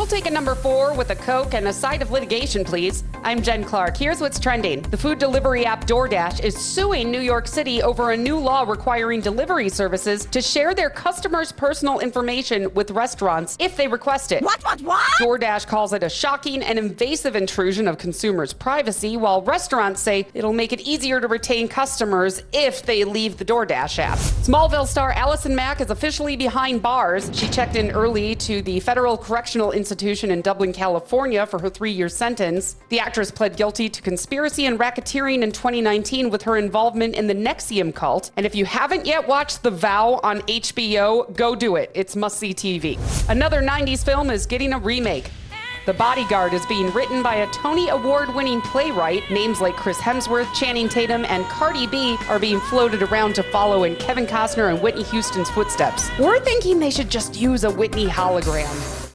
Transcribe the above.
We'll take a number four with a Coke and a side of litigation, please. I'm Jen Clark. Here's what's trending. The food delivery app DoorDash is suing New York City over a new law requiring delivery services to share their customers' personal information with restaurants if they request it. What, what, what? DoorDash calls it a shocking and invasive intrusion of consumers' privacy, while restaurants say it'll make it easier to retain customers if they leave the DoorDash app. Smallville star Allison Mack is officially behind bars. She checked in early to the Federal Correctional Institution in Dublin, California for her three year sentence. The actress pled guilty to conspiracy and racketeering in 2019 with her involvement in the NXIVM cult. And if you haven't yet watched The Vow on HBO, go do it. It's must see TV. Another 90s film is getting a remake. The Bodyguard is being written by a Tony Award winning playwright. Names like Chris Hemsworth, Channing Tatum, and Cardi B are being floated around to follow in Kevin Costner and Whitney Houston's footsteps. We're thinking they should just use a Whitney hologram.